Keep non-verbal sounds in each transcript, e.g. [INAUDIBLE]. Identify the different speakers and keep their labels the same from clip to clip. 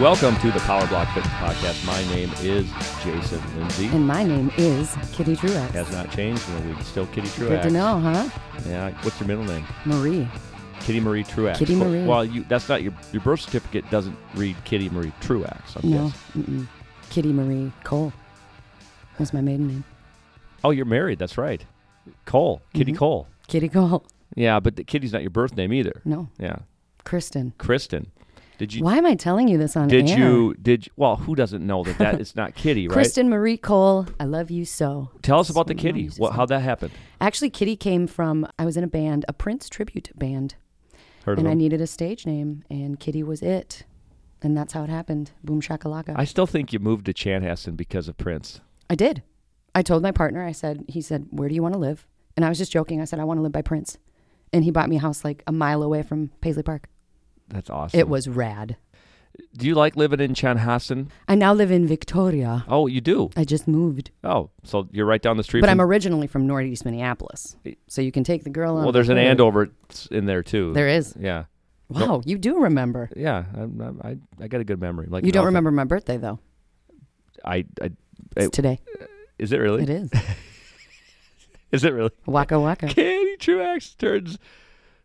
Speaker 1: Welcome to the Power Block Fitness Podcast. My name is Jason Lindsay.
Speaker 2: And my name is Kitty Truax.
Speaker 1: Has not changed in a week. Still Kitty Truax.
Speaker 2: Good to know, huh?
Speaker 1: Yeah. What's your middle name?
Speaker 2: Marie.
Speaker 1: Kitty Marie Truax.
Speaker 2: Kitty Marie.
Speaker 1: Well, you that's not your your birth certificate doesn't read Kitty Marie Truax. I'm
Speaker 2: No, mm-mm. Kitty Marie Cole. Was my maiden name.
Speaker 1: Oh, you're married. That's right. Cole. Kitty
Speaker 2: Mhm.
Speaker 1: Cole.
Speaker 2: Kitty Cole.
Speaker 1: Yeah, but the Kitty's not your birth name either.
Speaker 2: No,
Speaker 1: Yeah.
Speaker 2: Kristen.
Speaker 1: Kristen. Did you?
Speaker 2: Why am I telling you this on
Speaker 1: Did
Speaker 2: air?
Speaker 1: you? Did you, well? Who doesn't know that that [LAUGHS] it's not Kitty, right?
Speaker 2: Kristen Marie Cole, I love you so.
Speaker 1: Tell us about the
Speaker 2: That's what my mom
Speaker 1: Kitty. What? How that happened?
Speaker 2: Actually, Kitty came from, I was in a band, a Prince tribute band,
Speaker 1: Heard of
Speaker 2: and I needed a stage name, and Kitty was it. And that's how it happened. Boom shakalaka.
Speaker 1: I still think you moved to Chanhassen because of Prince.
Speaker 2: I did. I told my partner, I said, he said, Where do you want to live? And I was just joking. I said, I want to live by Prince. And he bought me a house like a mile away from Paisley Park.
Speaker 1: That's awesome.
Speaker 2: It was rad.
Speaker 1: Do you like living in Chanhassen?
Speaker 2: I now live in Victoria.
Speaker 1: Oh, you do.
Speaker 2: I just moved.
Speaker 1: Oh, so you're right down the street.
Speaker 2: But
Speaker 1: from,
Speaker 2: I'm originally from Northeast Minneapolis. So you can take the girl on.
Speaker 1: well, there's an. Andover in there too.
Speaker 2: There is.
Speaker 1: Yeah,
Speaker 2: Wow, you do remember.
Speaker 1: yeah. I'm, I I got a good memory. Like
Speaker 2: You don't remember my birthday, though.
Speaker 1: I, I
Speaker 2: It's today.
Speaker 1: is it really?
Speaker 2: It is. [LAUGHS]
Speaker 1: Is it really?
Speaker 2: Waka waka. [LAUGHS]
Speaker 1: Katie Truax turns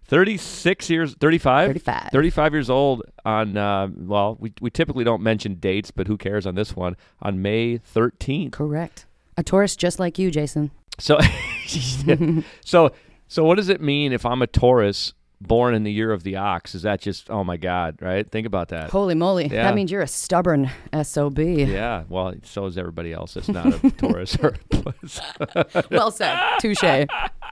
Speaker 1: 36 years, 35?
Speaker 2: 35.
Speaker 1: 35 years old on, uh, well, we, we typically don't mention dates, but who cares on this one? On May 13th.
Speaker 2: Correct. A Taurus just like you, Jason.
Speaker 1: So, [LAUGHS] so, so what does it mean if I'm a Taurus born in the year of the ox? Is that just, oh my God, right? Think about that.
Speaker 2: Holy moly.
Speaker 1: Yeah.
Speaker 2: That means you're a stubborn SOB.
Speaker 1: Yeah, well, so is everybody else. that's not a Taurus. or [LAUGHS]
Speaker 2: well said. Touche.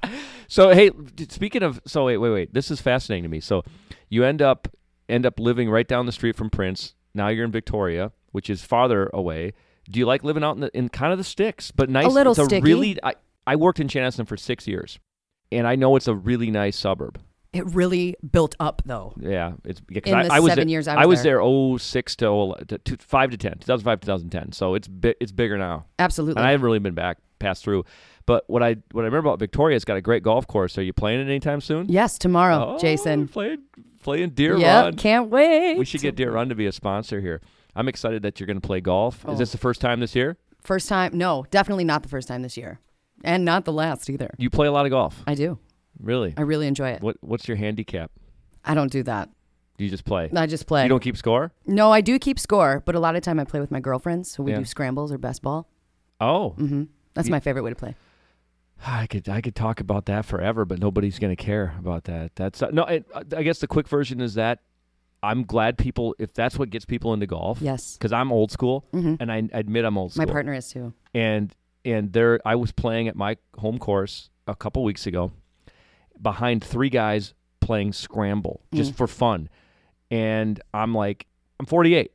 Speaker 2: [LAUGHS]
Speaker 1: so, hey, speaking of, so wait, wait, wait. This is fascinating to me. So, you end up end up living right down the street from Prince. Now you're in Victoria, which is farther away. Do you like living out in, the, in kind of the sticks, but nice?
Speaker 2: A little
Speaker 1: it's a
Speaker 2: sticky.
Speaker 1: really. I, I worked in Chanhassen for six years, and I know it's a really nice suburb.
Speaker 2: It really built up, though.
Speaker 1: Yeah, it's yeah, 'cause
Speaker 2: In
Speaker 1: I, I was
Speaker 2: seven
Speaker 1: there,
Speaker 2: years I was
Speaker 1: there. Oh, six to, oh, to, to five to ten, 2005 2010. So it's bi- it's bigger now,
Speaker 2: Absolutely.
Speaker 1: and I haven't really been back passed through. But what I what I remember about Victoria, it's got a great golf course. Are you playing it anytime soon?
Speaker 2: yes, tomorrow,
Speaker 1: Oh,
Speaker 2: Jason.
Speaker 1: playing playing Deer
Speaker 2: Yep,
Speaker 1: Run.
Speaker 2: can't wait.
Speaker 1: We should get Deer Run to be a sponsor here. I'm excited that you're going to play golf.
Speaker 2: Oh.
Speaker 1: Is this the first time this year?
Speaker 2: First time? No, definitely not the first time this year, and not the last either.
Speaker 1: You play a lot of golf,
Speaker 2: I do.
Speaker 1: really?
Speaker 2: I really enjoy it.
Speaker 1: What What's your handicap?
Speaker 2: I don't do that.
Speaker 1: You just play?
Speaker 2: I just play.
Speaker 1: You don't keep score?
Speaker 2: no, I do keep score, but a lot of time I play with my girlfriends, so we
Speaker 1: Yeah.
Speaker 2: do scrambles or best ball.
Speaker 1: Oh,
Speaker 2: hmm That's my favorite way to play.
Speaker 1: I could I could talk about that forever, but nobody's going to care about that. That's uh, no. It, I guess the quick version is that I'm glad people if that's what gets people into golf.
Speaker 2: Yes.
Speaker 1: Because I'm old school,
Speaker 2: hmm
Speaker 1: and I admit I'm old
Speaker 2: My partner is too.
Speaker 1: and and there I was playing at my home course a couple weeks ago behind three guys playing scramble just
Speaker 2: Mm.
Speaker 1: for fun. And I'm like I'm 48.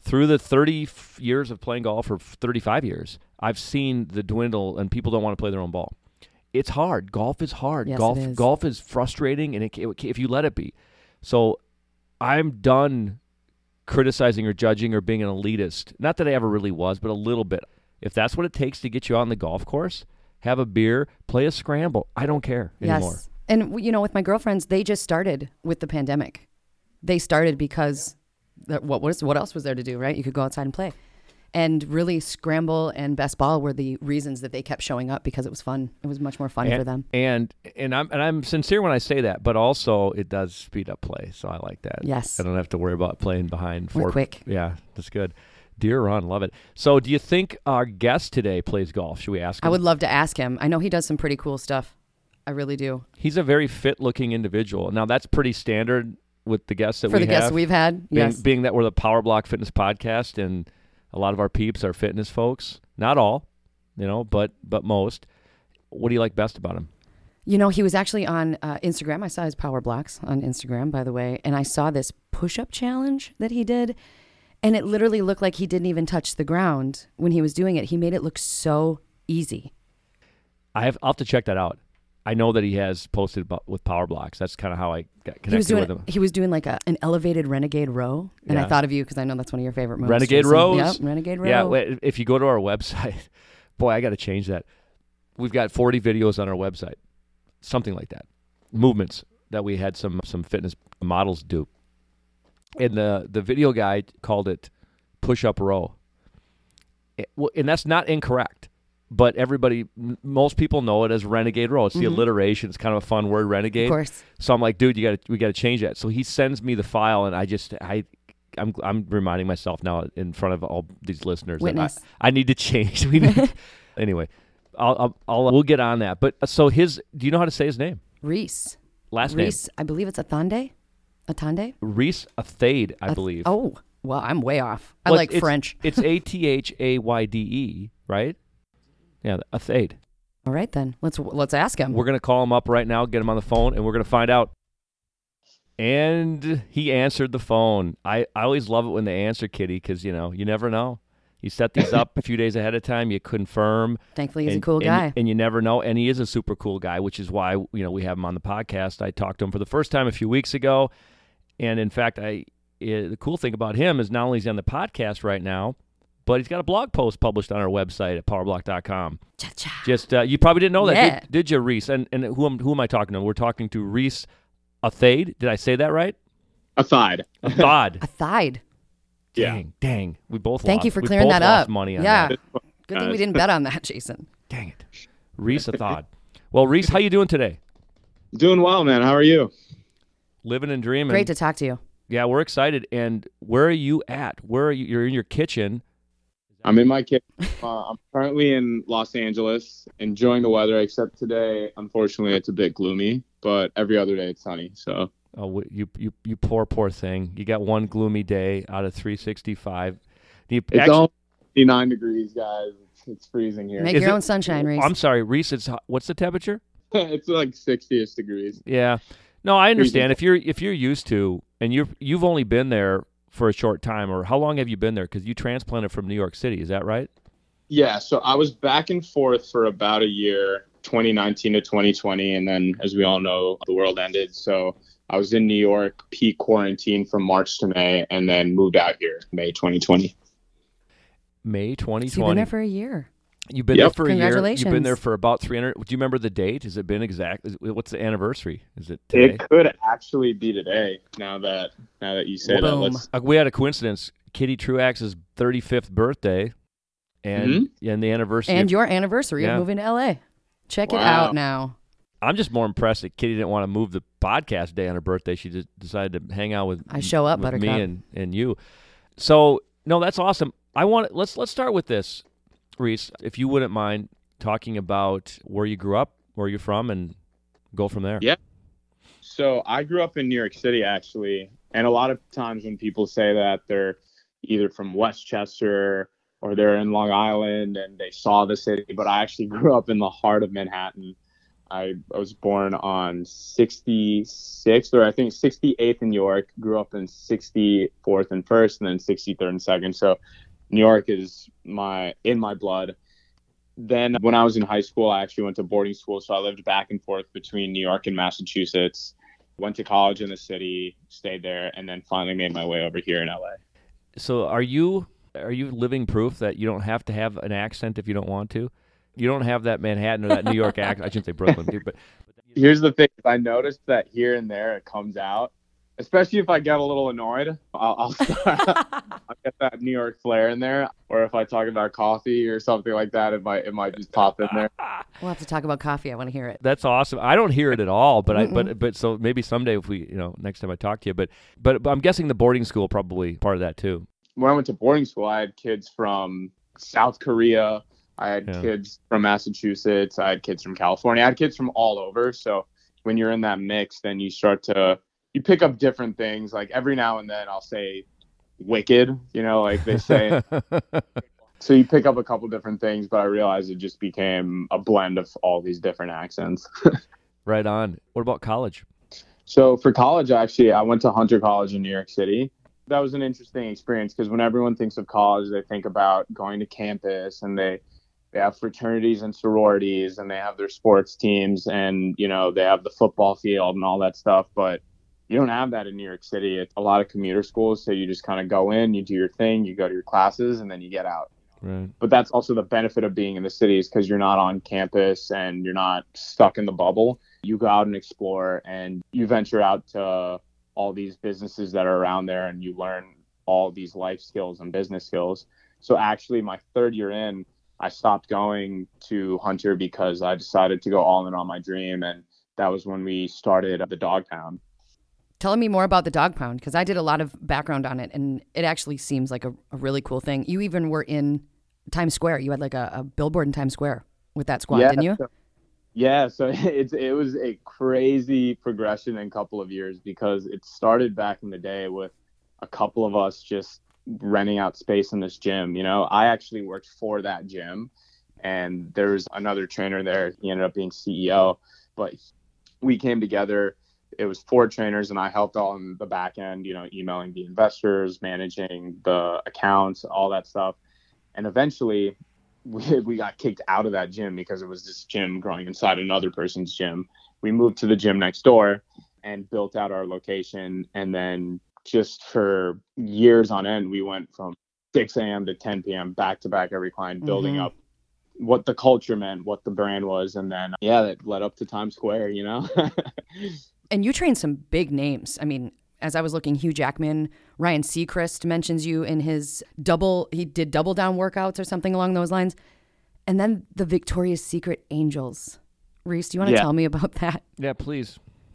Speaker 1: Through the 30 f- years of playing golf or 35 years, I've seen the dwindle and people don't want to play their own ball. It's hard. Golf is hard.
Speaker 2: Yes,
Speaker 1: golf
Speaker 2: is.
Speaker 1: golf is frustrating and it, it, if you let it be. So I'm done criticizing or judging or being an elitist. Not that I ever really was, but a little bit. If that's what it takes to get you on the golf course, have a beer, play a scramble. I don't care anymore.
Speaker 2: Yes. And you know, with my girlfriends, they just started with the pandemic. They started because that, what was what else was there to do, right? You could go outside and play. And really, scramble and best ball were the reasons that they kept showing up because it was fun. It was much more fun
Speaker 1: and,
Speaker 2: for them.
Speaker 1: And and I'm and I'm sincere when I say that, but also it does speed up play, so I like that.
Speaker 2: Yes.
Speaker 1: I don't have to worry about playing behind
Speaker 2: We're
Speaker 1: four.
Speaker 2: quick.
Speaker 1: Yeah, that's good. Deer Run, love it. So, do you think our guest today plays golf? Should we ask him?
Speaker 2: I would love to ask him. I know he does some pretty cool stuff. I really do.
Speaker 1: He's a very fit-looking individual. Now, that's pretty standard with the guests that
Speaker 2: For
Speaker 1: we
Speaker 2: the
Speaker 1: have.
Speaker 2: guests we've had,
Speaker 1: being,
Speaker 2: yes.
Speaker 1: being that we're the Power Block Fitness podcast, and a lot of our peeps are fitness folks. Not all, you know, but but most. What do you like best about him?
Speaker 2: You know, he was actually on uh, Instagram. I saw his power blocks on Instagram, by the way, and I saw this push-up challenge that he did, and it literally looked like he didn't even touch the ground when he was doing it. He made it look so easy.
Speaker 1: I have I'll have to check that out. I know that he has posted about, with Power Blocks. That's kind of how I got connected
Speaker 2: He was doing
Speaker 1: with him.
Speaker 2: he was doing like a, an elevated renegade row, and
Speaker 1: Yeah.
Speaker 2: I thought of you because I know that's one of your favorite moves.
Speaker 1: Renegade rows?
Speaker 2: Yep, renegade row.
Speaker 1: Yeah, if you go to our website, [LAUGHS] boy, I got to change that. We've got 40 videos on our website, something like that. Movements that we had some some fitness models do. and the the video guy called it push up row. It- well, and that's not incorrect. But everybody, m- most people know it as Renegade Row. It's the alliteration. It's kind of a fun word,
Speaker 2: Of
Speaker 1: Renegade.
Speaker 2: course.
Speaker 1: So I'm like, dude, you got to we got to change that. So he sends me the file, and I just I. I'm, I'm reminding myself now in front of all these listeners
Speaker 2: Witness.
Speaker 1: that I, I need to change. [LAUGHS] We need, [LAUGHS] anyway, I'll, I'll, I'll we'll get on that. But uh, so his, do you know how to say his name?
Speaker 2: Reese.
Speaker 1: Last name
Speaker 2: Reese. I believe it's Athande. Atande.
Speaker 1: Reese Athade, I
Speaker 2: Ath-
Speaker 1: believe.
Speaker 2: Oh, well, I'm way off. I
Speaker 1: Well,
Speaker 2: like
Speaker 1: it's-
Speaker 2: French.
Speaker 1: It's A T H A Y D E, right? Yeah, Athade.
Speaker 2: All right then. Let's let's ask him.
Speaker 1: We're gonna call him up right now, get him on the phone, and we're gonna find out. And he answered the phone. I, I always love it when they answer, Kitty, because you know you never know. You set these up a few days ahead of time. You confirm.
Speaker 2: Thankfully, he's
Speaker 1: and,
Speaker 2: a cool guy.
Speaker 1: and you never know. And he is a super cool guy, which is why you know we have him on the podcast. I talked to him for the first time a few weeks ago, and in fact, I eh, the cool thing about him is not only is he on the podcast right now, but he's got a blog post published on our website at powerblock.com.
Speaker 2: Cha-cha.
Speaker 1: Just uh, you probably didn't know that,
Speaker 2: Yeah.
Speaker 1: did, did you, Reese? And and who am who am I talking to? We're talking to Reese Athade. Did I say that right?
Speaker 3: Aside.
Speaker 1: Athad. [LAUGHS]
Speaker 2: Athide.
Speaker 3: Yeah.
Speaker 1: Dang, dang. We both
Speaker 2: Thank
Speaker 1: lost.
Speaker 2: you for
Speaker 1: we
Speaker 2: clearing
Speaker 1: both
Speaker 2: that
Speaker 1: lost
Speaker 2: up.
Speaker 1: money on that.
Speaker 2: Yeah.
Speaker 1: that.
Speaker 2: Good thing we
Speaker 3: Guys.
Speaker 2: didn't bet on that, Jason.
Speaker 1: Dang it. Reese Athad. Well, Reese, how you doing today?
Speaker 3: Doing well, man. How are you?
Speaker 1: Living and dreaming.
Speaker 2: Great to talk to you.
Speaker 1: Yeah, we're excited. And where are you at? Where are you? You're in your kitchen.
Speaker 3: I'm in my kitchen. Uh, I'm currently in Los Angeles, enjoying the weather. Except today, unfortunately, it's a bit gloomy. But every other day, it's sunny. So
Speaker 1: Oh, you you you poor poor thing. You got one gloomy day out of 365. You
Speaker 3: it's
Speaker 1: actu-
Speaker 3: all 59 degrees, guys. It's, it's freezing here.
Speaker 2: Make
Speaker 1: Is
Speaker 2: your
Speaker 1: it-
Speaker 2: own sunshine, Reese.
Speaker 1: I'm sorry, Reese. It's hot- what's the temperature? [LAUGHS]
Speaker 3: it's like 60ish degrees.
Speaker 1: Yeah. No, I understand.
Speaker 3: Freezing.
Speaker 1: If you're if you're used to and you've you've only been there for a short time, or how long have you been there? Because you transplanted from New York City, is that right?
Speaker 3: Yeah. So I was back and forth for about a year, 2019 to 2020, and then, as we all know, the world ended. So I was in New York, peak quarantine from March to May, and then moved out here May 2020.
Speaker 1: May
Speaker 2: So you've been
Speaker 1: 2020.
Speaker 2: there for a year.
Speaker 1: You've been
Speaker 3: Yep.
Speaker 1: there for a year. You've been there for about 300. Do you remember the date? Has it been exact? is- What's the anniversary? Is it today?
Speaker 3: It could actually be today. Now that now that you say that,
Speaker 2: Boom.
Speaker 3: let's
Speaker 1: Uh, we had a coincidence. Kitty Truax's 35th birthday, and and the anniversary.
Speaker 2: And
Speaker 1: of-
Speaker 2: your anniversary
Speaker 1: Yeah.
Speaker 2: of moving to LA. Check it out now.
Speaker 1: I'm just more impressed that Kitty didn't want to move the podcast day on her birthday. She just decided to hang out with
Speaker 2: I show up,
Speaker 1: with me and, and you. So no, that's awesome. I want let's let's start with this, Reese. If you wouldn't mind talking about where you grew up, where you're from, and go from there.
Speaker 3: Yeah. So I grew up in New York City actually, and a lot of times when people say that they're either from Westchester or they're in Long Island and they saw the city, but I actually [LAUGHS] grew up in the heart of Manhattan. I, I was born on 66th or I think 68th in New York, grew up in 64th and first and then 63rd and second. So New York is my in my blood. Then when I was in high school, I actually went to boarding school, so I lived back and forth between New York and Massachusetts. Went to college in the city, stayed there, and then finally made my way over here in LA.
Speaker 1: So are you are you living proof that you don't have to have an accent if you don't want to? You don't have that Manhattan or that New York [LAUGHS] accent. I shouldn't say Brooklyn, dude, but
Speaker 3: Here's the thing: I noticed that here and there it comes out, especially if I get a little annoyed. I'll, I'll, [LAUGHS] start, I'll get that New York flair in there, or if I talk about coffee or something like that, it might it might just pop in there. [LAUGHS]
Speaker 2: We'll have to talk about coffee. I want to hear it.
Speaker 1: That's awesome. I don't hear it at all, but I but but so maybe someday if we you know next time I talk to you, but but, but I'm guessing the boarding school probably part of that too.
Speaker 3: when I went to boarding school, I had kids from South Korea. I had
Speaker 1: Yeah.
Speaker 3: kids from Massachusetts. I had kids from California. I had kids from all over. So when you're in that mix, then you start to you pick up different things. Like every now and then, I'll say "wicked," you know, like they say. [LAUGHS] so you pick up a couple different things, but I realized it just became a blend of all these different accents. [LAUGHS]
Speaker 1: right on. What about college?
Speaker 3: So for college, actually, I went to Hunter College in New York City. That was an interesting experience because when everyone thinks of college, they think about going to campus and they they have fraternities and sororities and they have their sports teams and you know they have the football field and all that stuff. But you don't have that in New York City. It's a lot of commuter schools, so you just kind of go in, you do your thing, you go to your classes, and then you get out
Speaker 1: Right.
Speaker 3: but that's also the benefit of being in the city is because you're not on campus and you're not stuck in the bubble you go out and explore and you venture out to all these businesses that are around there and you learn all these life skills and business skills. So actually my third year in, I stopped going to Hunter because I decided to go all in on my dream and that was when we started the dog pound.
Speaker 2: Tell me more about the dog pound because I did a lot of background on it and it actually seems like a, a really cool thing. You even were in Times Square. You had like a, a billboard in Times Square with that squad,
Speaker 3: yeah,
Speaker 2: didn't you?
Speaker 3: So, yeah, so [LAUGHS] it's it was a crazy progression in a couple of years because it started back in the day with a couple of us just renting out space in this gym. You know, I actually worked for that gym, and there was another trainer there. He ended up being CEO, but we came together it was four trainers and I helped all in the back end, you know, emailing the investors, managing the accounts, all that stuff. And eventually [LAUGHS] we, we got kicked out of that gym because it was this gym growing inside another person's gym. We moved to the gym next door and built out our location. And then just for years on end, we went from 6 a.m. to 10 p.m. back to back every client, building mm-hmm. up what the culture meant, what the brand was. And then, yeah, that led up to Times Square, you know? [LAUGHS]
Speaker 2: And you train some big names. I mean, as I was looking, Hugh Jackman, Ryan Seacrest mentions you in his double, he did double down workouts or something along those lines. And then the Victoria's Secret Angels. Reese, do you want to yeah. tell me about that?
Speaker 1: Yeah, please. [LAUGHS]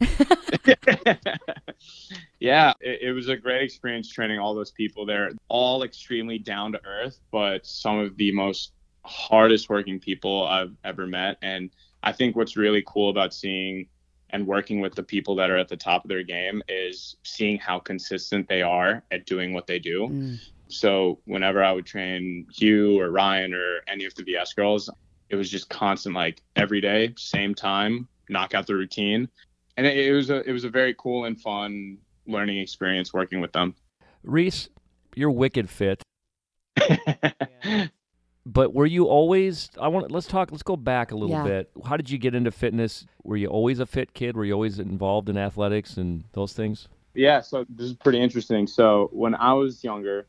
Speaker 3: yeah, it, it, was a great experience training all those people there. All extremely down to earth, but some of the most hardest working people I've ever met. And I think what's really cool about seeing and working with the people that are at the top of their game is seeing how consistent they are at doing what they do. Mm. So whenever I would train Hugh or Ryan or any of the VS girls, it was just constant like every day, same time, knock out the routine. And it, it was a it was a very cool and fun learning experience working with them.
Speaker 1: Reese, you're wicked fit. [LAUGHS] but were you always i want let's talk let's go back a little yeah. bit. How did you get into fitness? Were you always a fit kid? Were you always involved in athletics and those things?
Speaker 3: Yeah so this is pretty interesting. So when i was younger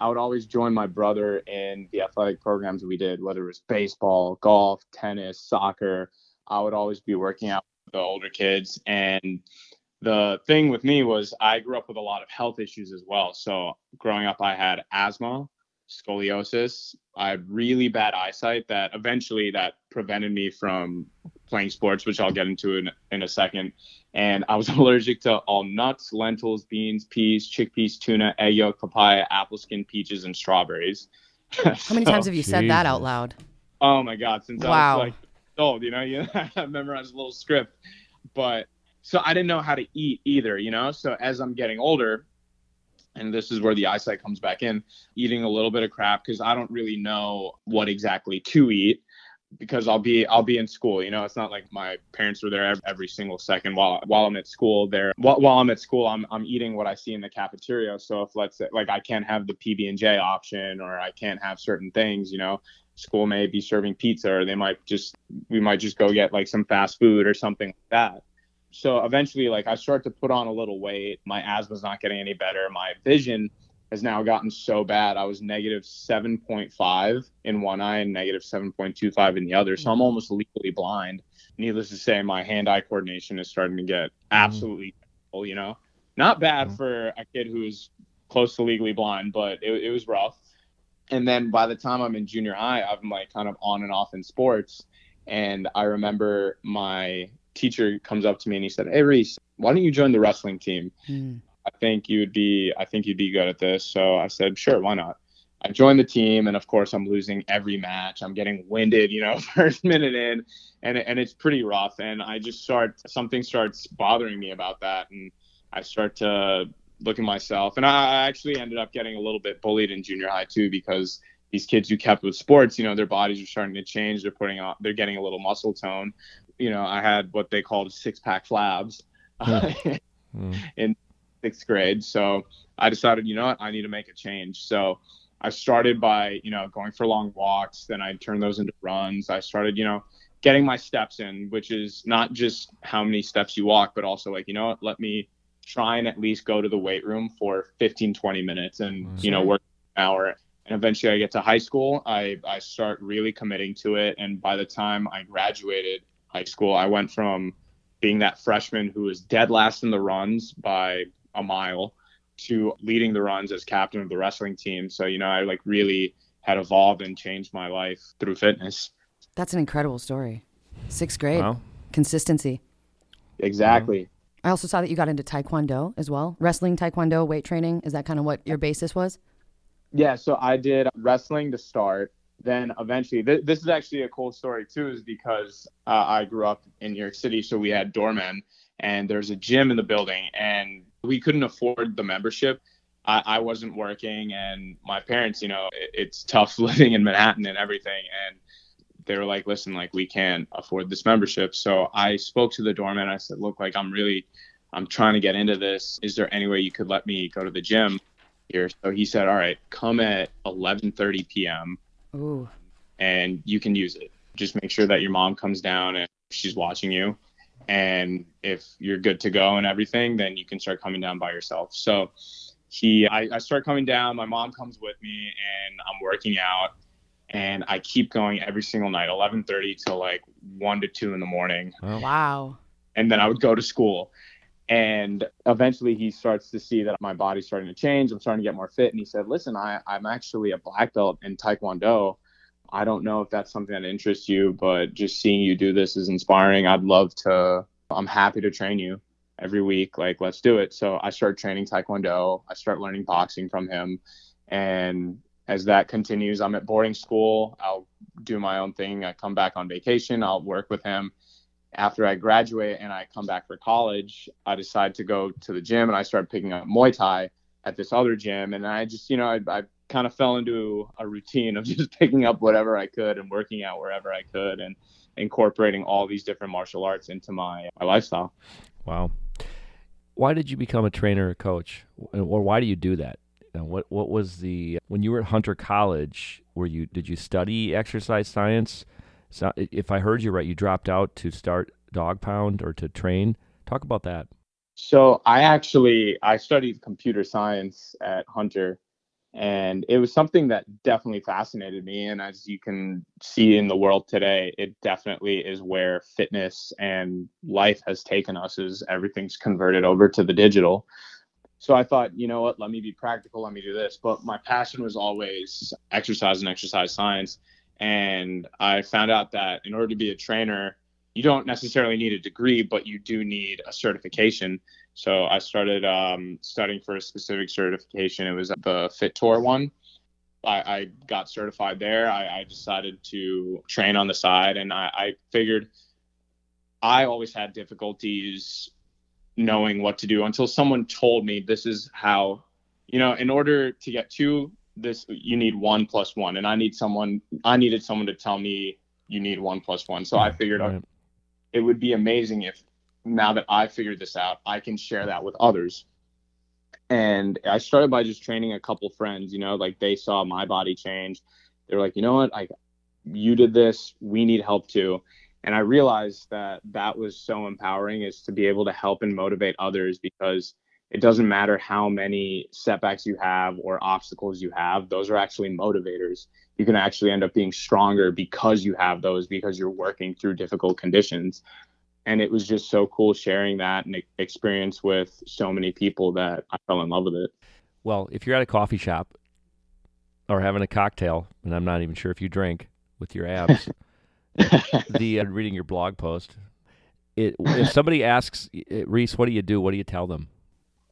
Speaker 3: i would always join my brother in the athletic programs we did whether it was baseball golf tennis soccer. I would always be working out with the older kids. And the thing with me was i grew up with a lot of health issues as well. So growing up i had asthma scoliosis. I had really bad eyesight that eventually that prevented me from playing sports, which I'll get into in, in a second. And I was [LAUGHS] allergic to all nuts, lentils, beans, peas, chickpeas, tuna, egg yolk, papaya, apple skin, peaches, and strawberries. [LAUGHS]
Speaker 2: How many times have you Jesus. said that out loud?
Speaker 3: Oh my God, since wow. I was like old, you know, you [LAUGHS] I memorized a little script. But so I didn't know how to eat either, you know. So as I'm getting older, and this is where the eyesight comes back in eating a little bit of crap because i don't really know what exactly to eat because i'll be i'll be in school you know? It's not like my parents are there every, single second. While while i'm at school there while, while i'm at school I'm, I'm eating what i see in the cafeteria. So if let's say like i can't have the pb&j option or i can't have certain things you know school may be serving pizza or they might just we might just go get like some fast food or something like that so eventually like i start to put on a little weight my asthma's not getting any better my vision has now gotten so bad i was negative 7.5 in one eye and negative 7.25 in the other so i'm mm-hmm. almost legally blind needless to say my hand-eye coordination is starting to get mm-hmm. absolutely mm. you know not bad mm. for a kid who's close to legally blind but it, it was rough and then by the time i'm in junior high i'm like kind of on and off in sports and i remember my teacher comes up to me and he said, "Hey Reese, why don't you join the wrestling team? Mm. I think you would be I think you'd be good at this." So I said, "Sure, why not?" I joined the team, and of course, I'm losing every match. I'm getting winded, you know, [LAUGHS] first minute in, and and it's pretty rough. And I just start something starts bothering me about that, and I start to look at myself. And I actually ended up getting a little bit bullied in junior high too, because these kids who kept with sports, you know, their bodies are starting to change. They're putting on, they're getting a little muscle tone, you know, I had what they called six pack flabs mm. [LAUGHS] in sixth grade. So I decided, you know what, I need to make a change. So I started by, you know, going for long walks. Then I turned those into runs. I started, you know, getting my steps in, which is not just how many steps you walk, but also like, you know what, let me try and at least go to the weight room for 15, 20 minutes and, mm-hmm. you know, work an hour. And eventually I get to high school. I, I start really committing to it. And by the time I graduated, high school. I went from being that freshman who was dead last in the runs by a mile to leading the runs as captain of the wrestling team. So, you know, I like really had evolved and changed my life through fitness.
Speaker 2: That's an incredible story. Sixth grade,
Speaker 1: Wow.
Speaker 2: consistency.
Speaker 3: Exactly.
Speaker 2: I also saw that you got into Taekwondo as well. Wrestling, Taekwondo, weight training. Is that kind of what your basis was?
Speaker 3: Yeah, so I did wrestling to start. Then eventually, th- this is actually a cool story too, is because uh, I grew up in New York City, so we had doormen, and there's a gym in the building, and we couldn't afford the membership. I, I wasn't working, and my parents, you know, it, it's tough [LAUGHS] living in Manhattan and everything, and they were like, "Listen, like we can't afford this membership." So I spoke to the doorman. I said, "Look, like I'm really, I'm trying to get into this. Is there any way you could let me go to the gym?" here. So he said, "All right, come at 11:30 p.m.
Speaker 2: Ooh.
Speaker 3: and you can use it. Just make sure that your mom comes down and she's watching you. And if you're good to go and everything, then you can start coming down by yourself." So he, I, I start coming down. My mom comes with me, and I'm working out. And I keep going every single night, 11:30 till like one to two in the morning
Speaker 2: Wow.
Speaker 3: and then I would go to school. And eventually he starts to see that my body's starting to change. I'm starting to get more fit. And he said, Listen, I, I'm actually a black belt in Taekwondo. I don't know if that's something that interests you, but just seeing you do this is inspiring. I'd love to, I'm happy to train you every week. Like, let's do it. So I start training Taekwondo. I start learning boxing from him. And as that continues, I'm at boarding school. I'll do my own thing. I come back on vacation. I'll work with him after I graduate and I come back for college, I decide to go to the gym and I start picking up Muay Thai at this other gym. And I just, you know, I, I kind of fell into a routine of [LAUGHS] just picking up whatever I could and working out wherever I could and incorporating all these different martial arts into my, my lifestyle.
Speaker 1: Wow. Why did you become a trainer or coach, or why do you do that? And what what was the when you were at Hunter College? Were you did you study exercise science? So if I heard you right, you dropped out to start Dog Pound or to train. Talk about that.
Speaker 3: So I actually I studied computer science at Hunter and it was something that definitely fascinated me and as you can see in the world today it definitely is where fitness and life has taken us is everything's converted over to the digital so i thought you know what let me be practical let me do this but my passion was always exercise and exercise science and i found out that in order to be a trainer you don't necessarily need a degree but you do need a certification so I started um, studying for a specific certification. It was the Fit Tour one. I, I got certified there. I, I, decided to train on the side, and I, I figured I always had difficulties knowing what to do until someone told me this is how, you know, in order to get to this, you need one plus one, and I need someone. I needed someone to tell me you need one plus one. So I figured
Speaker 1: Right.
Speaker 3: it would be amazing if now that I figured this out, I can share that with others. And I started by just training a couple friends, you know, like they saw my body change. They were like, you know what, like you did this, we need help too. And I realized that that was so empowering is to be able to help and motivate others because it doesn't matter how many setbacks you have or obstacles you have, those are actually motivators. You can actually end up being stronger because you have those, because you're working through difficult conditions and it was just so cool sharing that and experience with so many people that I fell in love with it.
Speaker 1: Well, if you're at a coffee shop or having a cocktail, and I'm not even sure if you drink with your abs, [LAUGHS] the uh, reading your blog post, it, if somebody asks Reese, what do you do? What do you tell them?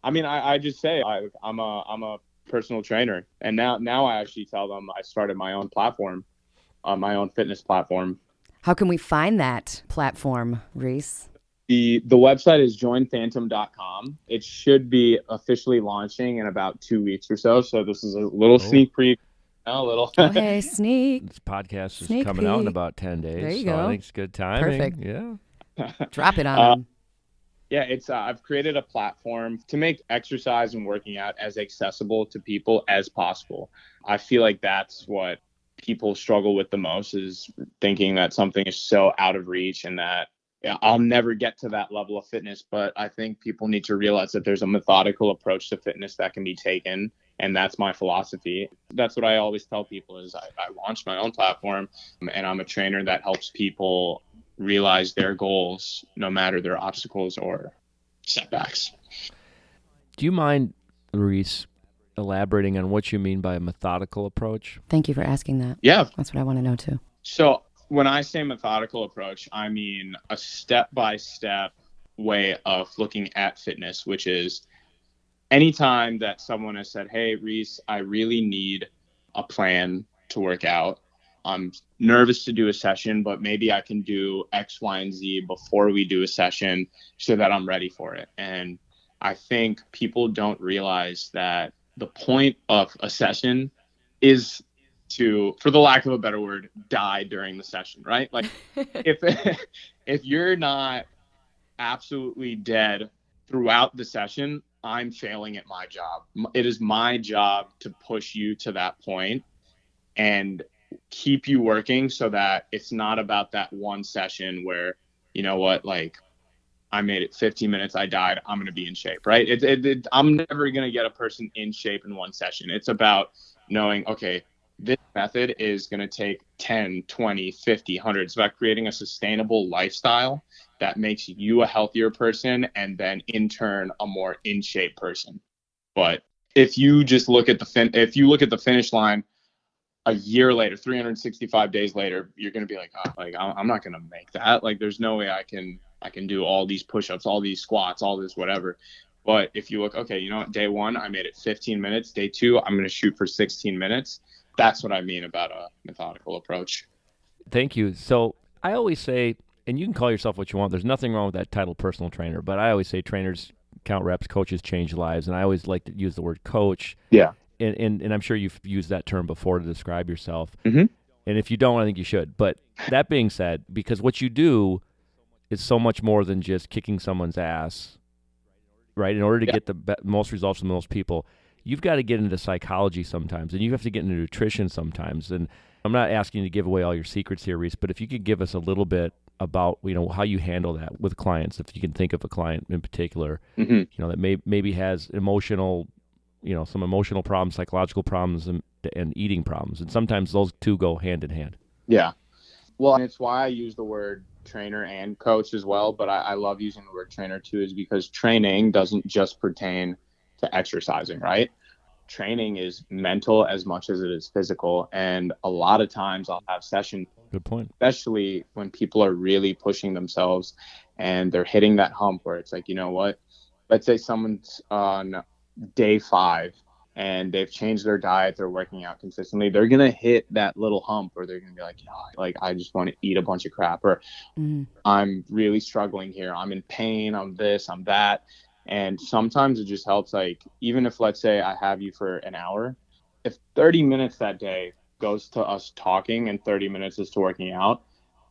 Speaker 3: I mean, I, I just say I, I'm a I'm a personal trainer, and now now I actually tell them I started my own platform, uh, my own fitness platform.
Speaker 2: How can we find that platform, Reese?
Speaker 3: The the website is joinphantom.com. It should be officially launching in about two weeks or so. So this is a little
Speaker 1: Oh.
Speaker 3: sneak preview, a little.
Speaker 2: Oh, hey, [LAUGHS] sneak.
Speaker 1: This podcast is
Speaker 2: Sneak
Speaker 1: coming out in about 10 days.
Speaker 2: There you
Speaker 1: so I
Speaker 2: go.
Speaker 1: think it's good timing.
Speaker 2: Perfect.
Speaker 1: Yeah.
Speaker 2: Drop it on
Speaker 3: Uh,
Speaker 2: 'em.
Speaker 3: Yeah, it's uh, I've created a platform to make exercise and working out as accessible to people as possible. I feel like that's what people struggle with the most is thinking that something is so out of reach and that I'll never get to that level of fitness, but I think people need to realize that there's a methodical approach to fitness that can be taken and that's my philosophy. That's what I always tell people is I, I launched my own platform and I'm a trainer that helps people realize their goals no matter their obstacles or setbacks.
Speaker 1: Do you mind, Reese, elaborating on what you mean by a methodical approach?
Speaker 2: Thank you for asking that.
Speaker 3: Yeah.
Speaker 2: That's what I want to know too.
Speaker 3: So when I say methodical approach, I mean a step by step way of looking at fitness, which is anytime that someone has said, Hey, Reese, I really need a plan to work out. I'm nervous to do a session, but maybe I can do X, Y, and Z before we do a session so that I'm ready for it. And I think people don't realize that the point of a session is to for the lack of a better word die during the session right? Like [LAUGHS] if [LAUGHS] if you're not absolutely dead throughout the session i'm failing at my job. It is my job to push you to that point. And keep you working so that it's not about that one session where you know what like I made it 15 minutes. I died. I'm going to be in shape, right? It, it, it, I'm never going to get a person in shape in one session. It's about knowing, okay, this method is going to take 10, 20, 50, 100. It's about creating a sustainable lifestyle that makes you a healthier person and then in turn a more in shape person. But if you just look at the fin- if you look at the finish line a year later, 365 days later, you're going to be like, oh, like I'm not going to make that. Like there's no way I can I can do all these push-ups, all these squats, all this whatever. But if you look, okay, you know what? Day one, I made it 15 minutes. Day two, I'm going to shoot for 16 minutes. That's what I mean about a methodical approach.
Speaker 1: Thank you. So I always say, and you can call yourself what you want. There's nothing wrong with that title, personal trainer. But I always say trainers count reps, coaches change lives, and I always like to use the word coach.
Speaker 3: Yeah.
Speaker 1: And and, and I'm sure you've used that term before to describe yourself.
Speaker 3: Mm-hmm.
Speaker 1: And if you don't, I think you should. But that being said, because what you do is so much more than just kicking someone's ass, right? In order to
Speaker 3: yeah.
Speaker 1: get the be- most results from most people, you've got to get into psychology sometimes, and you have to get into nutrition sometimes. And I'm not asking you to give away all your secrets here, Reese, but if you could give us a little bit about you know how you handle that with clients, if you can think of a client in particular,
Speaker 3: mm-hmm.
Speaker 1: you know that may, maybe has emotional, you know, some emotional problems, psychological problems, and, and eating problems, and sometimes those two go hand in hand.
Speaker 3: Yeah, well, and it's why I use the word trainer and coach as well, but I, I, love using the word trainer too, is because training doesn't just pertain to exercising, right? Training is mental as much as it is physical. And a lot of times I'll have sessions.
Speaker 1: Good point.
Speaker 3: Especially when people are really pushing themselves and they're hitting that hump where it's like, you know what? Let's say someone's on day five and they've changed their diet, they're working out consistently, they're gonna hit that little hump where they're gonna be like, oh, like I just want to eat a bunch of crap, or mm. I'm really struggling here, I'm in pain, I'm this, I'm that. And sometimes it just helps, like, even if let's say I have you for an hour, if 30 minutes that day goes to us talking and 30 minutes is to working out,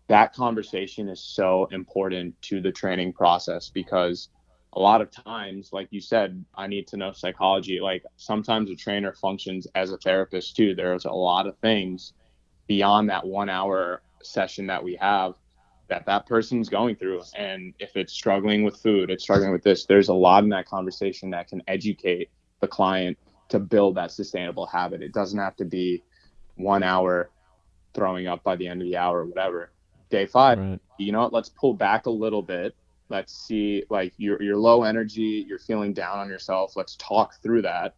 Speaker 3: that conversation is so important to the training process because a lot of times, like you said, I need to know psychology. Like sometimes a trainer functions as a therapist too. There's a lot of things beyond that one hour session that we have that that person's going through. And if it's struggling with food, it's struggling with this, there's a lot in that conversation that can educate the client to build that sustainable habit. It doesn't have to be one hour throwing up by the end of the hour or whatever. Day five, right. you know what? Let's pull back a little bit let's see like you're, you're low energy you're feeling down on yourself. Let's talk through that.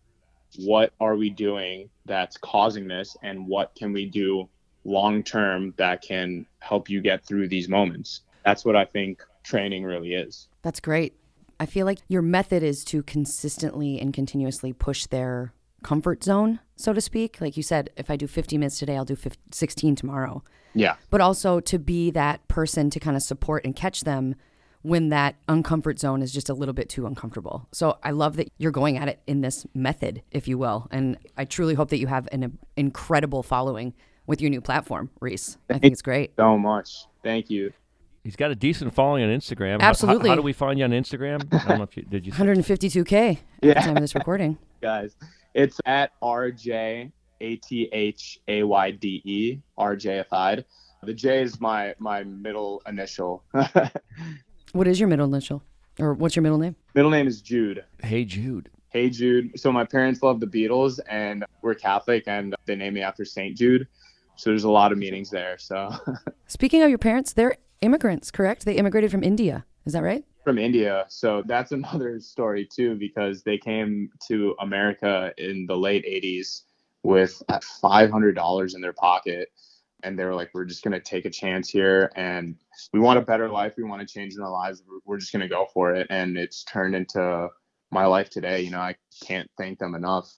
Speaker 3: What are we doing that's causing this and what can we do long term that can help you get through these moments? That's what i think training really is.
Speaker 2: That's great. I feel like your method is to consistently and continuously push their comfort zone so to speak. Like you said if i do 50 minutes today i'll do 50, 16 tomorrow.
Speaker 3: Yeah.
Speaker 2: But also to be that person to kind of support and catch them when that uncomfort zone is just a little bit too uncomfortable. So I love that you're going at it in this method, if you will. And I truly hope that you have an uh, incredible following with your new platform, Reese. I think it's great.
Speaker 3: So much. Thank you.
Speaker 1: He's got a decent following on Instagram.
Speaker 2: Absolutely.
Speaker 1: How, how, how do we find you on Instagram? I don't know if you did you
Speaker 2: 152k at yeah. the time of this recording. [LAUGHS]
Speaker 3: Guys, it's at RJ A T H A Y D E RJ The J is my my middle initial. [LAUGHS]
Speaker 2: What is your middle initial? Or what's your middle name?
Speaker 3: Middle name is Jude.
Speaker 1: Hey, Jude.
Speaker 3: Hey, Jude. So my parents love the Beatles and we're Catholic and they named me after St. Jude. So there's a lot of meanings there. So [LAUGHS]
Speaker 2: Speaking of your parents, they're immigrants, correct? They immigrated from India. Is that right?
Speaker 3: from India. So that's [LAUGHS] another story too, because they came to America in the late 80s with $500 in their pocket. And they were like, we're just going to take a chance here. And we want a better life. We want to change in our lives. We're just going to go for it. And it's turned into my life today. You know, I can't thank them enough.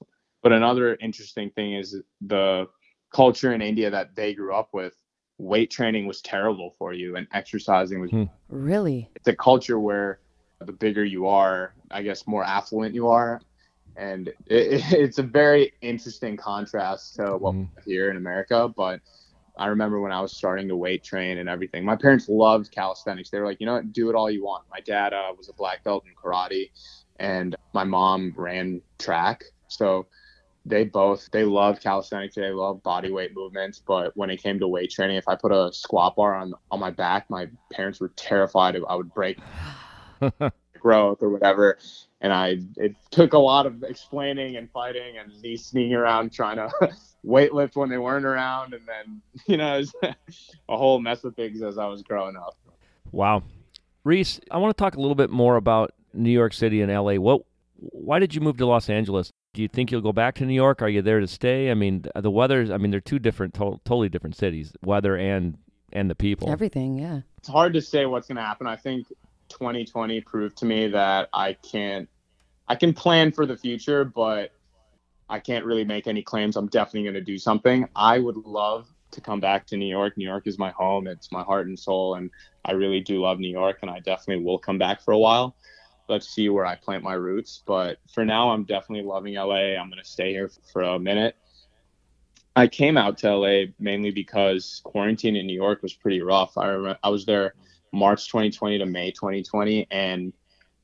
Speaker 3: But another interesting thing is the culture in India that they grew up with weight training was terrible for you and exercising was
Speaker 1: Hmm.
Speaker 2: Really?
Speaker 3: it's a culture where the bigger you are i guess more affluent you are and it, [LAUGHS] it's a very interesting contrast to what we have here in america but i remember when i was starting to weight train and everything my parents loved calisthenics. They were like you know what? Do it all you want. My dad uh, was a black belt in karate and my mom ran track. So they both they love calisthenics. They love body weight movements. But when it came to weight training if i put a squat bar on on my back my parents were terrified i would break [LAUGHS] growth or whatever and i it took a lot of explaining and fighting and me sneaking around trying to [LAUGHS] weightlift when they weren't around and then [LAUGHS] you know it was [LAUGHS] a whole mess of things as i was growing up
Speaker 1: Wow. Reese, I want to talk a little bit more about New York City and LA. What why did you move to Los Angeles? Do you think you'll go back to New York? Are you there to stay? I mean, the- weather's. I mean, they're two different to- totally different cities, weather and and the people.
Speaker 2: Everything, yeah.
Speaker 3: it's hard to say what's going to happen. I think 2020 proved to me that I can't, I can plan for the future, but I can't really make any claims. I'm definitely going to do something. I would love to come back to New York. New York is my home. It's my heart and soul. And I really do love New York. And I definitely will come back for a while. Let's see where I plant my roots. But for now, I'm definitely loving LA. I'm going to stay here for a minute. I came out to LA mainly because quarantine in New York was pretty rough. I remember I was there March 2020 to May 2020, and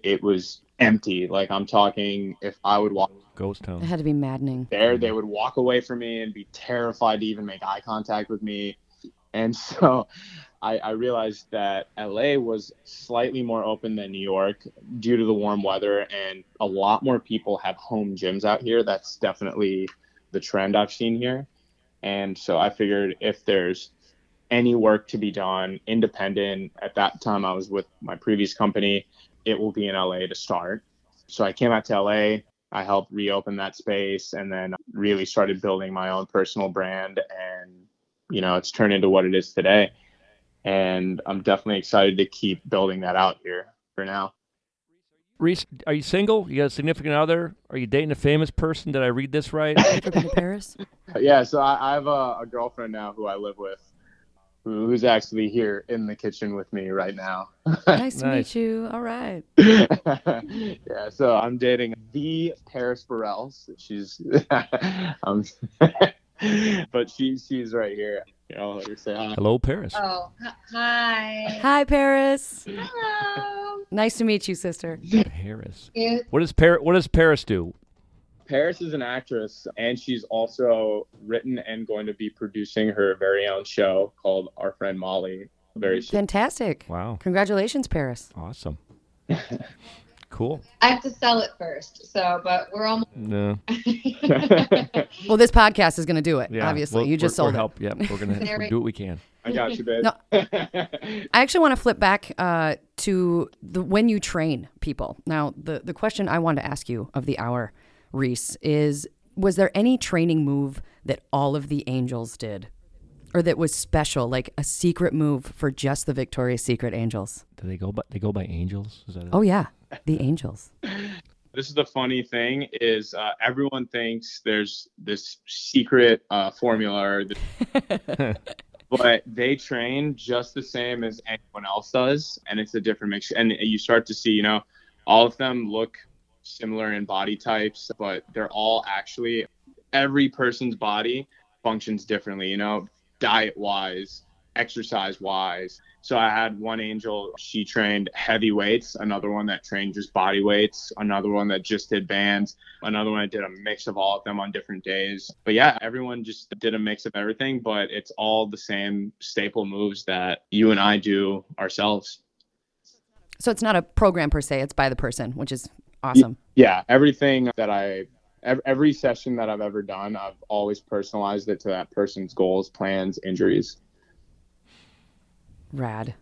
Speaker 3: it was empty. Like I'm talking, if I would walk
Speaker 1: Ghost town, It
Speaker 2: had to be maddening.
Speaker 3: there, they would walk away from me and be terrified to even make eye contact with me. And [LAUGHS] so I, I realized that LA was slightly more open than New York due to the warm weather, and a lot more people have home gyms out here. That's definitely the trend I've seen here. And so I figured if there's any work to be done independent, at that time I was with my previous company, it will be in LA to start. So I came out to LA. I helped reopen that space and then really started building my own personal brand. And, you know, it's turned into what it is today. And I'm definitely excited to keep building that out here for now.
Speaker 1: Reese, are you single? You got a significant other? Are you dating a famous person? Did I read this right?
Speaker 2: Ever been to Paris? [LAUGHS]
Speaker 3: Yeah, so I, I have a, a girlfriend now who I live with, who, who's actually here in the kitchen with me right now. [LAUGHS]
Speaker 2: Nice to
Speaker 1: Nice.
Speaker 2: meet you. All right. [LAUGHS]
Speaker 3: yeah, so I'm dating the Paris Berelc. She's, [LAUGHS] um, but she she's right here. You know, let her say hi.
Speaker 1: Hello, Paris.
Speaker 4: Oh, hi.
Speaker 2: Hi, Paris.
Speaker 4: Hello.
Speaker 2: Nice to meet you, sister.
Speaker 1: Paris. What does Paris? What does Paris do?
Speaker 3: Paris is an actress, and she's also written and going to be producing her very own show called Our Friend Molly very soon.
Speaker 2: Fantastic.
Speaker 1: Wow,
Speaker 2: Congratulations, Paris.
Speaker 1: awesome. [LAUGHS] Cool.
Speaker 4: I have to sell it first. So, but we're almost.
Speaker 1: No. [LAUGHS]
Speaker 2: Well, this podcast is going to do it.
Speaker 1: Yeah.
Speaker 2: obviously,
Speaker 1: we'll-
Speaker 2: you just
Speaker 1: we're,
Speaker 2: sold
Speaker 1: we're
Speaker 2: it.
Speaker 1: help. Yep. We're gonna [LAUGHS] we'll do what we can.
Speaker 3: I got you, babe.
Speaker 2: No. I actually want to flip back uh, to the when you train people. Now, the the question I wanted to ask you of the hour, Reese, is was there any training move that all of the angels did, or that was special, like a secret move for just the Victoria's Secret angels?
Speaker 1: Do they go by? They go by angels. Is that it?
Speaker 2: Oh yeah, the angels. [CLEARS THROAT]
Speaker 3: this is the funny thing is uh, everyone thinks there's this secret uh, formula or the, [LAUGHS] but they train just the same as anyone else does and it's a different mix and you start to see you know all of them look similar in body types but they're all actually every person's body functions differently you know diet wise exercise wise so i had one angel she trained heavy weights another one that trained just body weights another one that just did bands another one that did a mix of all of them on different days. But yeah everyone just did a mix of everything but it's all the same staple moves that you and i do ourselves.
Speaker 2: So it's not a program per se; it's by the person, which is awesome.
Speaker 3: yeah everything that i every session that i've ever done i've always personalized it to that person's goals plans injuries
Speaker 2: Rad.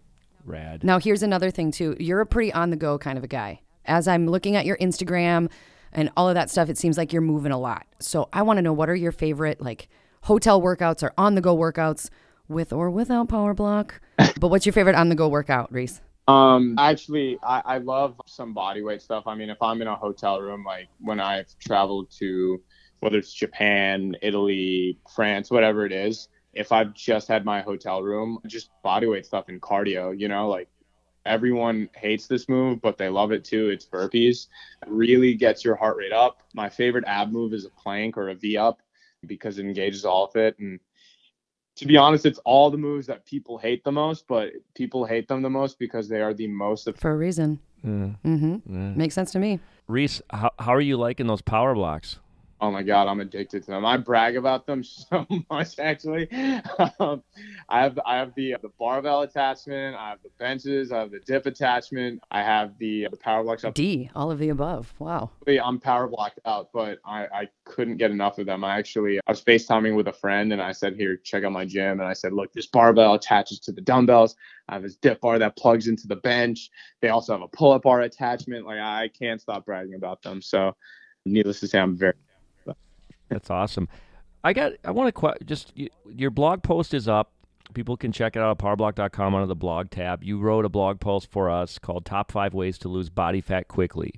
Speaker 1: Rad.
Speaker 2: Now, here's another thing, too. You're a pretty on the go kind of a guy. As I'm looking at your Instagram and all of that stuff, it seems like you're moving a lot. So I want to know what are your favorite, like, hotel workouts or on the go workouts with or without Power Block? [LAUGHS] but what's your favorite on the go workout, Reese?
Speaker 3: Um, actually, I, I love some body weight stuff. I mean, if I'm in a hotel room, like when I've traveled to whether it's Japan, Italy, France, whatever it is, if I've just had my hotel room, just body weight stuff and cardio, you know, like everyone hates this move, but they love it too. It's burpees. Really gets your heart rate up. My favorite ab move is a plank or a V up because it engages all of it. And to be honest, it's all the moves that people hate the most, but people hate them the most because they are the most
Speaker 2: For a reason.
Speaker 1: Yeah.
Speaker 2: Mm-hmm.
Speaker 1: Yeah.
Speaker 2: Makes sense to me.
Speaker 1: Rhys, how, how are you liking those power blocks?
Speaker 3: Oh my god, I'm addicted to them. I brag about them [LAUGHS] so much. Actually, um, I have I have the the barbell attachment. I have the benches. I have the dip attachment. I have the the power blocks. Up.
Speaker 2: D, all of the above. Wow.
Speaker 3: I'm power blocked out, but I I couldn't get enough of them. I actually I was FaceTiming with a friend and I said, here, check out my gym. And I said, look, this barbell attaches to the dumbbells. I have this dip bar that plugs into the bench. They also have a pull up bar attachment. Like I can't stop bragging about them. So, needless to say, I'm very
Speaker 1: That's awesome. I got. I want to qu- just your blog post is up. People can check it out at powerblock.com under the blog tab. You wrote a blog post for us called "Top Five Ways to Lose Body Fat Quickly,"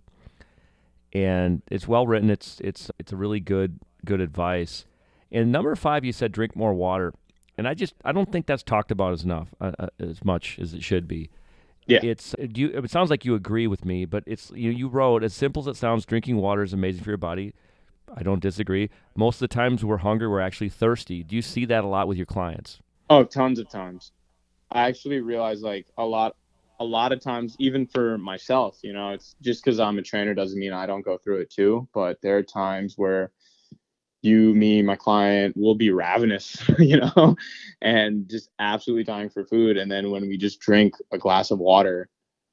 Speaker 1: and it's well written. It's it's it's a really good good advice. And number five, you said drink more water, and I just I don't think that's talked about as enough uh, uh, as much as it should be.
Speaker 3: Yeah.
Speaker 1: It's do you, it sounds like you agree with me, but it's you you wrote as simple as it sounds. Drinking water is amazing for your body. I don't disagree. Most of the times we're hungry, we're actually thirsty. Do you see that a lot with your clients?
Speaker 3: Oh, tons of times. I actually realize like a lot a lot of times even for myself, you know, it's just cuz I'm a trainer doesn't mean I don't go through it too, but there are times where you, me, my client will be ravenous, [LAUGHS] you know, and just absolutely dying for food and then when we just drink a glass of water,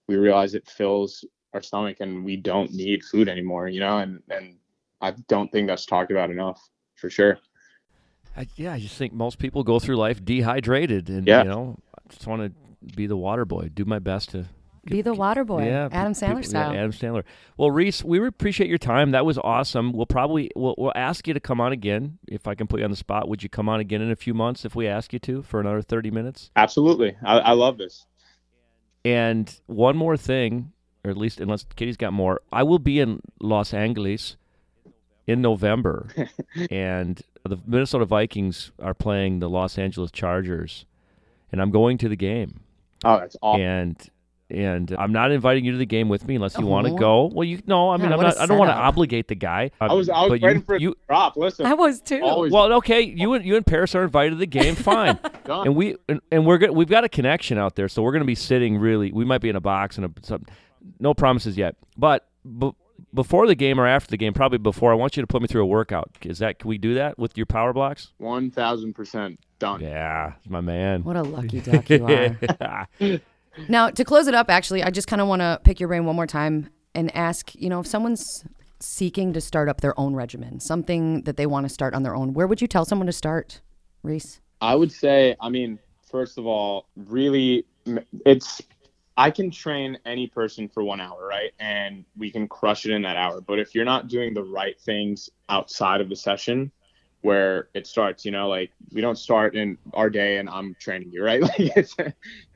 Speaker 3: we realize it fills our stomach and we don't need food anymore, you know, and and I don't think that's talked about enough for sure.
Speaker 1: I, yeah, I just think most people go through life dehydrated, and
Speaker 3: Yeah.
Speaker 1: you know, I just want to be the water boy. Do my best to
Speaker 2: Be the water boy.
Speaker 1: yeah,
Speaker 2: Adam Sandler
Speaker 1: people-
Speaker 2: style.
Speaker 1: Yeah, Adam Sandler. Well, Rhys, we appreciate your time. That was awesome. We'll probably we'll, we'll ask you to come on again if I can put you on the spot. Would you come on again in a few months if we ask you to for another thirty minutes?
Speaker 3: Absolutely. I, I love this.
Speaker 1: And one more thing, or at least unless Kitty's got more, I will be in Los Angeles in November, [LAUGHS] and the Minnesota Vikings are playing the Los Angeles Chargers, and I'm going to the game.
Speaker 3: Oh, that's awesome.
Speaker 1: And and I'm not inviting you to the game with me unless you want to
Speaker 2: Oh.
Speaker 1: go. Well, you no, I mean
Speaker 2: Yeah,
Speaker 1: I'm not. I don't want to obligate the guy.
Speaker 3: I was I was waiting
Speaker 1: you,
Speaker 3: for it
Speaker 1: you.
Speaker 3: drop. Listen,
Speaker 2: I was too.
Speaker 3: always
Speaker 1: Well, okay, you and you and Paris are invited to the game. [LAUGHS] Fine.
Speaker 3: done.
Speaker 1: and we and, and we're good. We've got a connection out there, so we're going to be sitting really. We might be in a box and a, some, no promises yet. But b- before the game or after the game, probably before, I want you to put me through a workout. Is that can we do that with your power blocks?
Speaker 3: One thousand percent done.
Speaker 1: Yeah, my man.
Speaker 2: What a lucky duck you are. [LAUGHS] [LAUGHS] Now, to close it up, actually, I just kind of want to pick your brain one more time and ask, you know, if someone's seeking to start up their own regimen, something that they want to start on their own, where would you tell someone to start, Rhys?
Speaker 3: I would say, I mean, first of all, really, it's I can train any person for one hour, right? And we can crush it in that hour. But if you're not doing the right things outside of the session, where it starts, you know, like we don't start in our day and I'm training you, right? [LAUGHS] Like it's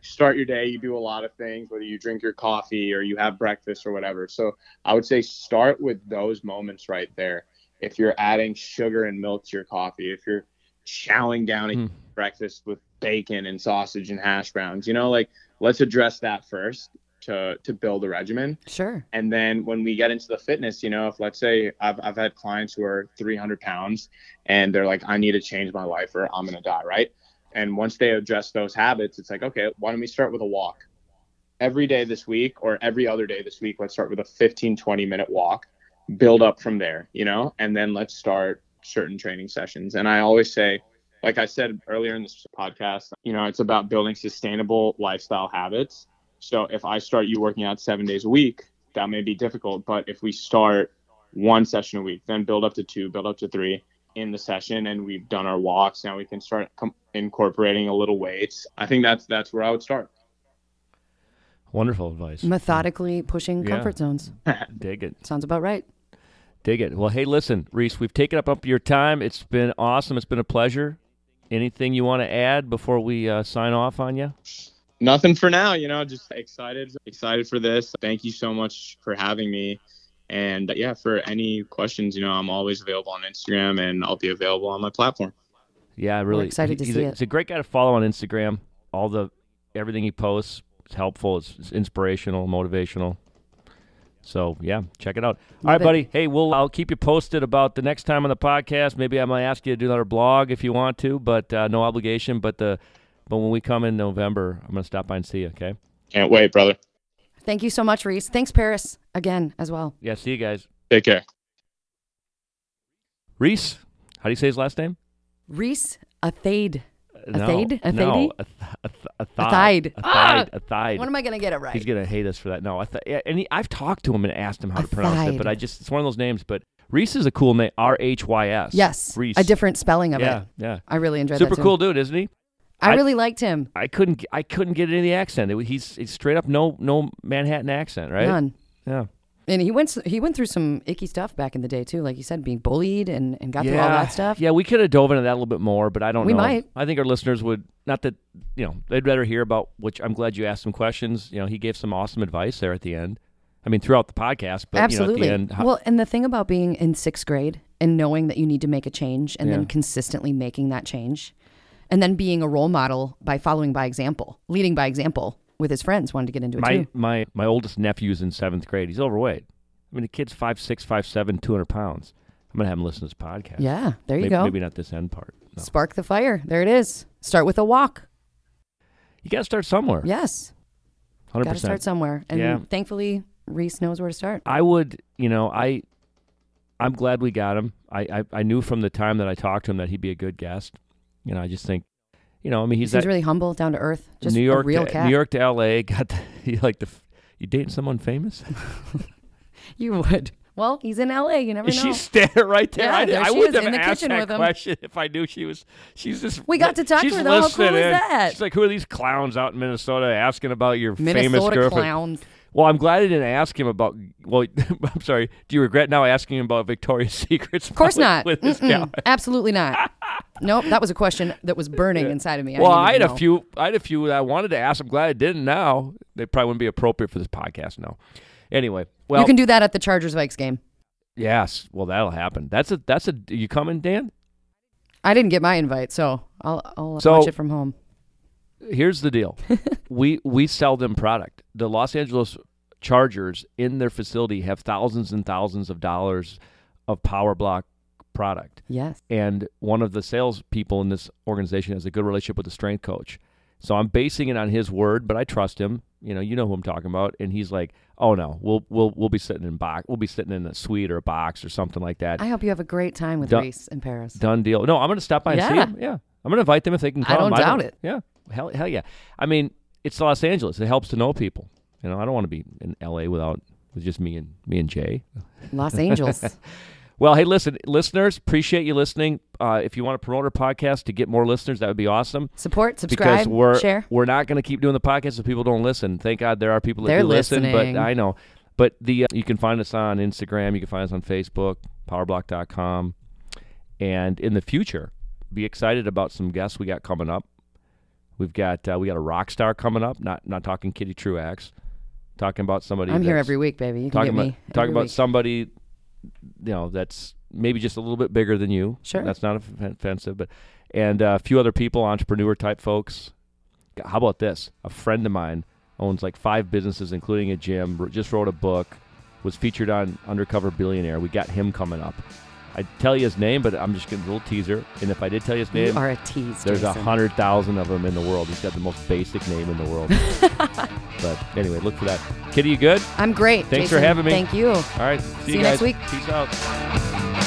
Speaker 3: start your day, you do a lot of things, whether you drink your coffee or you have breakfast or whatever. So I would say start with those moments right there. If you're adding sugar and milk to your coffee, if you're chowing down a
Speaker 1: Hmm.
Speaker 3: breakfast with bacon and sausage and hash browns, you know, like let's address that first to to build a regimen.
Speaker 2: Sure.
Speaker 3: And then when we get into the fitness, you know, if let's say I've, I've had clients who are 300 pounds and they're like, I need to change my life or I'm going to die, right? And once they address those habits, it's like, okay, why don't we start with a walk? Every day this week or every other day this week, let's start with a 15, 20 minute walk, build up from there, you know, and then let's start certain training sessions. And I always say, like I said earlier in this podcast, you know, it's about building sustainable lifestyle habits. So if I start you working out seven days a week, that may be difficult. But if we start one session a week, then build up to two, build up to three in the session, and we've done our walks, now we can start com- incorporating a little weights. I think that's that's where I would start.
Speaker 1: Wonderful advice.
Speaker 2: Methodically pushing
Speaker 1: Yeah.
Speaker 2: comfort zones. [LAUGHS]
Speaker 1: Dig it.
Speaker 2: Sounds about right.
Speaker 1: Dig it. Well, hey, listen, Rhys, we've taken up up your time. It's been awesome. It's been a pleasure. Anything you want to add before we uh, sign off on you?
Speaker 3: Nothing for now, you know, just excited, excited for this. Thank you so much for having me. And yeah, for any questions, you know, I'm always available on Instagram and I'll be available on my platform.
Speaker 1: Yeah, really
Speaker 2: excited to see
Speaker 1: a,
Speaker 2: it.
Speaker 1: He's a great guy to follow on Instagram. All the everything he posts is helpful. It's, it's inspirational, motivational. So yeah, check it out. All right,
Speaker 2: it.
Speaker 1: buddy. Hey, we'll I'll keep you posted about the next time on the podcast. Maybe I might ask you to do another blog if you want to, but uh, no obligation. But the but when we come in November, I'm gonna stop by and see you. Okay?
Speaker 3: Can't wait, brother.
Speaker 2: Thank you so much, Rhys. Thanks, Paris, again as well.
Speaker 1: Yeah. See you guys.
Speaker 3: Take care.
Speaker 1: Rhys. How do you say his last name?
Speaker 2: Rhys Athade.
Speaker 1: No,
Speaker 2: Athade? Athade?
Speaker 1: No, a, th- a, th- a thide. A
Speaker 2: Ah!
Speaker 1: A thide.
Speaker 2: When am I going to get it right?
Speaker 1: He's gonna hate us for that. No, I yeah, and he, I've talked to him and asked him how to pronounce it, but I just it's one of those names. But Rhys is a cool name. R H Y S.
Speaker 2: yes.
Speaker 1: Rhys.
Speaker 2: A different spelling of
Speaker 1: Yeah,
Speaker 2: it.
Speaker 1: yeah. Yeah.
Speaker 2: I really enjoyed
Speaker 1: Super cool dude, isn't he?
Speaker 2: I
Speaker 1: I-
Speaker 2: really liked him.
Speaker 1: I couldn't I couldn't get any of the accent. It, he's, he's straight up no no Manhattan accent, right?
Speaker 2: None.
Speaker 1: Yeah.
Speaker 2: And he went he went through some icky stuff back in the day too, like you said, being bullied and, and got through all that stuff.
Speaker 1: Yeah, we could have dove into that a little bit more, but I don't
Speaker 2: We
Speaker 1: know.
Speaker 2: might.
Speaker 1: I think our listeners would not that you know they'd rather hear about which. I'm glad you asked some questions. You know, he gave some awesome advice there at the end. I mean, throughout the podcast, but
Speaker 2: Absolutely.
Speaker 1: you know, at the end, how-
Speaker 2: well, and the thing about being in sixth grade and knowing that you need to make a change and
Speaker 1: Yeah.
Speaker 2: then consistently making that change, and then being a role model by following by example, leading by example with his friends, wanted to get into it
Speaker 1: my
Speaker 2: too.
Speaker 1: my my oldest nephew's in seventh grade. He's overweight. I mean, the kid's five six, five seven, two hundred pounds. I'm gonna have him listen to this podcast.
Speaker 2: Yeah, there you
Speaker 1: maybe,
Speaker 2: go.
Speaker 1: Maybe not this end part. No.
Speaker 2: Spark the fire. There it is. Start with a walk.
Speaker 1: You got to start somewhere.
Speaker 2: Yes,
Speaker 1: hundred
Speaker 2: got to start somewhere. And
Speaker 1: Yeah.
Speaker 2: thankfully, Rhys knows where to start.
Speaker 1: I would, you know, I, I'm glad we got him. I, I, I knew from the time that I talked to him that he'd be a good guest. You know, I just think, you know, I mean,
Speaker 2: He
Speaker 1: he's that
Speaker 2: really humble, down to earth, just
Speaker 1: New York,
Speaker 2: a real
Speaker 1: to,
Speaker 2: cat.
Speaker 1: New York to L.A. [LAUGHS] Got the, you like the, you dating someone famous? [LAUGHS]
Speaker 2: You would. Well, he's in L.A. You never know.
Speaker 1: She's standing right there.
Speaker 2: Yeah,
Speaker 1: I,
Speaker 2: there
Speaker 1: I wouldn't have
Speaker 2: in the
Speaker 1: asked
Speaker 2: kitchen
Speaker 1: that
Speaker 2: with him.
Speaker 1: question if I knew she was. She's just.
Speaker 2: We got to talk to her, though. How cool is that?
Speaker 1: She's like, who are these clowns out in Minnesota asking about your famous
Speaker 2: Minnesota
Speaker 1: girlfriend?
Speaker 2: clowns.
Speaker 1: Well, I'm glad I didn't ask him about. Well, [LAUGHS] I'm sorry. Do you regret now asking him about Victoria's [LAUGHS] Secrets?
Speaker 2: Of course not. Absolutely not. [LAUGHS] nope. That was a question that was burning inside of me.
Speaker 1: Well,
Speaker 2: I,
Speaker 1: I had
Speaker 2: to
Speaker 1: a few. I had a few that I wanted to ask. I'm glad I didn't. Now they probably wouldn't be appropriate for this podcast. now. Anyway, well,
Speaker 2: you can do that at the Chargers Vikes game.
Speaker 1: yes. Well, that'll happen. That's a. That's a. You coming, Dan?
Speaker 2: I didn't get my invite, so I'll, I'll
Speaker 1: So-
Speaker 2: watch it from home.
Speaker 1: Here's the deal. [LAUGHS] we we sell them product. The Los Angeles Chargers in their facility have thousands and thousands of dollars of Power Block product.
Speaker 2: Yes.
Speaker 1: and one of the sales people in this organization has a good relationship with the strength coach. So I'm basing it on his word, but I trust him. You know, you know who I'm talking about, and he's like, "Oh no, we'll we'll we'll be sitting in box, we'll be sitting in a suite or a box or something like that."
Speaker 2: I hope you have a great time with
Speaker 1: Done-
Speaker 2: Rhys in Paris.
Speaker 1: Done deal. No, I'm going to stop by and see
Speaker 2: Yeah.
Speaker 1: him. Yeah, I'm going to invite them if they can
Speaker 2: I
Speaker 1: come.
Speaker 2: don't doubt it.
Speaker 1: Yeah, hell hell yeah. I mean, it's Los Angeles. It helps to know people. You know, I don't want to be in L.A. without with just me and me and Jay.
Speaker 2: Los Angeles. [LAUGHS]
Speaker 1: Well, hey, listen, listeners, appreciate you listening. Uh, if you want to promote our podcast to get more listeners, that would be awesome.
Speaker 2: Support, subscribe,
Speaker 1: because we're
Speaker 2: share.
Speaker 1: we're not going to keep doing the podcast if people don't listen. Thank God there are people that
Speaker 2: They're
Speaker 1: do listen,
Speaker 2: listening.
Speaker 1: but I know. But the uh, you can find us on Instagram, you can find us on Facebook, powerblock.com. And in the future, be excited about some guests we got coming up. We've got uh, we got a rock star coming up, not not talking Kitty Truax. Talking about somebody
Speaker 2: I'm here every week, baby. You can get
Speaker 1: about
Speaker 2: me.
Speaker 1: talking about
Speaker 2: week.
Speaker 1: somebody you know that's maybe just a little bit bigger than you.
Speaker 2: Sure.
Speaker 1: that's not offensive, but and uh, a few other people, entrepreneur type folks. How about this? A friend of mine owns like five businesses, including a gym. Just wrote a book. Was featured on Undercover Billionaire. We got him coming up. I tell you his name, but I'm just a little teaser. And if I did tell you his name, You
Speaker 2: are a tease.
Speaker 1: there's a hundred thousand of them in the world. He's got the most basic name in the world. [LAUGHS] but anyway, look for that. Kitty, you good?
Speaker 2: I'm great.
Speaker 1: Thanks for having me.
Speaker 2: Thank you.
Speaker 1: All right. See,
Speaker 2: See you next week.
Speaker 1: Peace out.